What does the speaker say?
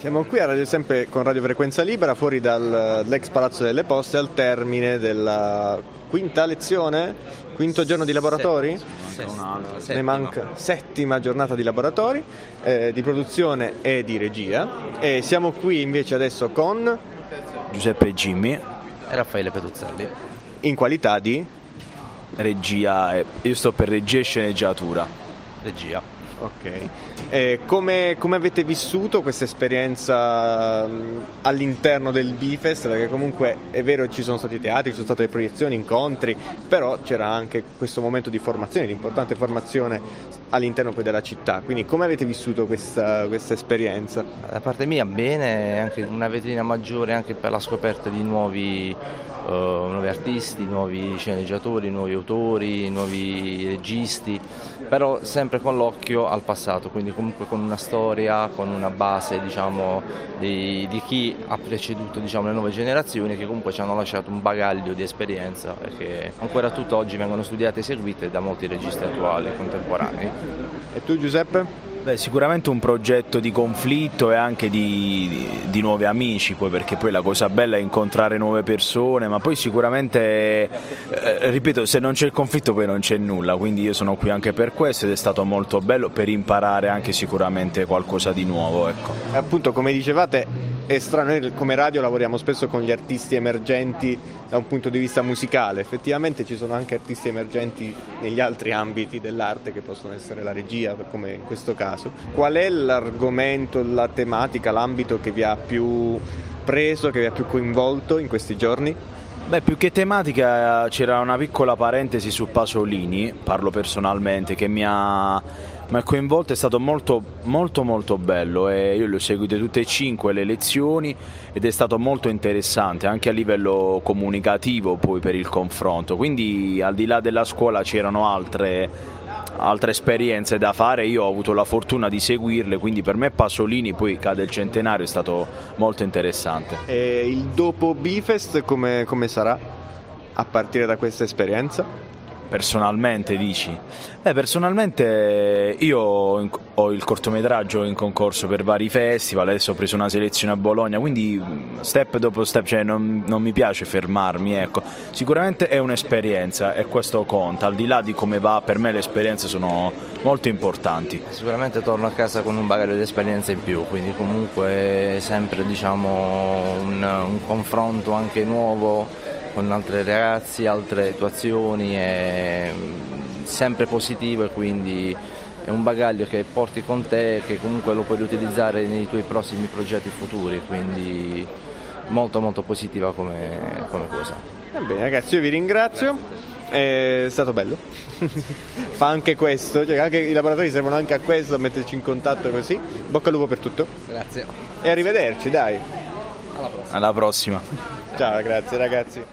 Siamo qui a Radio Sempre con Radio Frequenza Libera, fuori dall'ex Palazzo delle Poste, al termine della quinta lezione, quinto giorno di laboratori? Settima. Ne manca settima giornata di laboratori, eh, di produzione e di regia. E siamo qui invece adesso con, Giuseppe Jimmy, E Raffaele Peduzzelli. in qualità di... regia, e- io sto per regia e sceneggiatura. Regia. Ok. Eh, come, come avete vissuto questa esperienza mh, all'interno del Bifest? Perché comunque è vero ci sono stati teatri, ci sono state proiezioni, incontri, però c'era anche questo momento di formazione, di importante formazione all'interno poi della città. Quindi come avete vissuto questa, questa esperienza? Da parte mia bene, anche una vetrina maggiore anche per la scoperta di nuovi, eh, nuovi artisti, nuovi sceneggiatori, nuovi autori, nuovi registi, però sempre con l'occhio al passato, quindi comunque con una storia, con una base diciamo, di, di chi ha preceduto diciamo, le nuove generazioni che comunque ci hanno lasciato un bagaglio di esperienza e che ancora tutt'oggi vengono studiate e seguite da molti registi attuali, contemporanei. E tu Giuseppe? Beh, sicuramente un progetto di conflitto e anche di, di- di nuovi amici, poi perché poi la cosa bella è incontrare nuove persone, ma poi sicuramente, eh, ripeto, se non c'è il conflitto poi non c'è nulla, quindi io sono qui anche per questo ed è stato molto bello per imparare anche sicuramente qualcosa di nuovo. Ecco. Appunto come dicevate è strano, noi come radio lavoriamo spesso con gli artisti emergenti da un punto di vista musicale, effettivamente ci sono anche artisti emergenti negli altri ambiti dell'arte che possono essere la regia, come in questo caso. Qual è l'argomento, la tematica, l'ambito che vi ha più preso, che vi ha più coinvolto in questi giorni? Beh, più che tematica c'era una piccola parentesi su Pasolini, parlo personalmente, che mi ha, mi ha coinvolto, è stato molto molto molto bello e io le ho seguite tutte e cinque le lezioni ed è stato molto interessante anche a livello comunicativo poi per il confronto, quindi al di là della scuola c'erano altre altre esperienze da fare, io ho avuto la fortuna di seguirle, quindi per me Pasolini poi cade il centenario è stato molto interessante. E il dopo Bifest come, come sarà a partire da questa esperienza? Personalmente dici? Beh, personalmente io ho il cortometraggio in concorso per vari festival, adesso ho preso una selezione a Bologna, quindi mh, step dopo step, cioè non, non mi piace fermarmi, ecco. Sicuramente è un'esperienza e questo conta, al di là di come va, per me le esperienze sono molto importanti. Sicuramente torno a casa con un bagaglio di esperienza in più, quindi comunque sempre diciamo, un, un confronto anche nuovo con altri ragazzi, altre situazioni, è mm, sempre positivo e quindi è un bagaglio che porti con te e che comunque lo puoi utilizzare nei tuoi prossimi progetti futuri, quindi molto molto positiva come, come cosa. Va bene ragazzi, io vi ringrazio, è stato bello. Fa anche questo, cioè anche i laboratori servono anche a questo, a metterci in contatto così. Bocca al lupo per tutto Grazie. e arrivederci, dai. Alla prossima. Ciao, grazie ragazzi.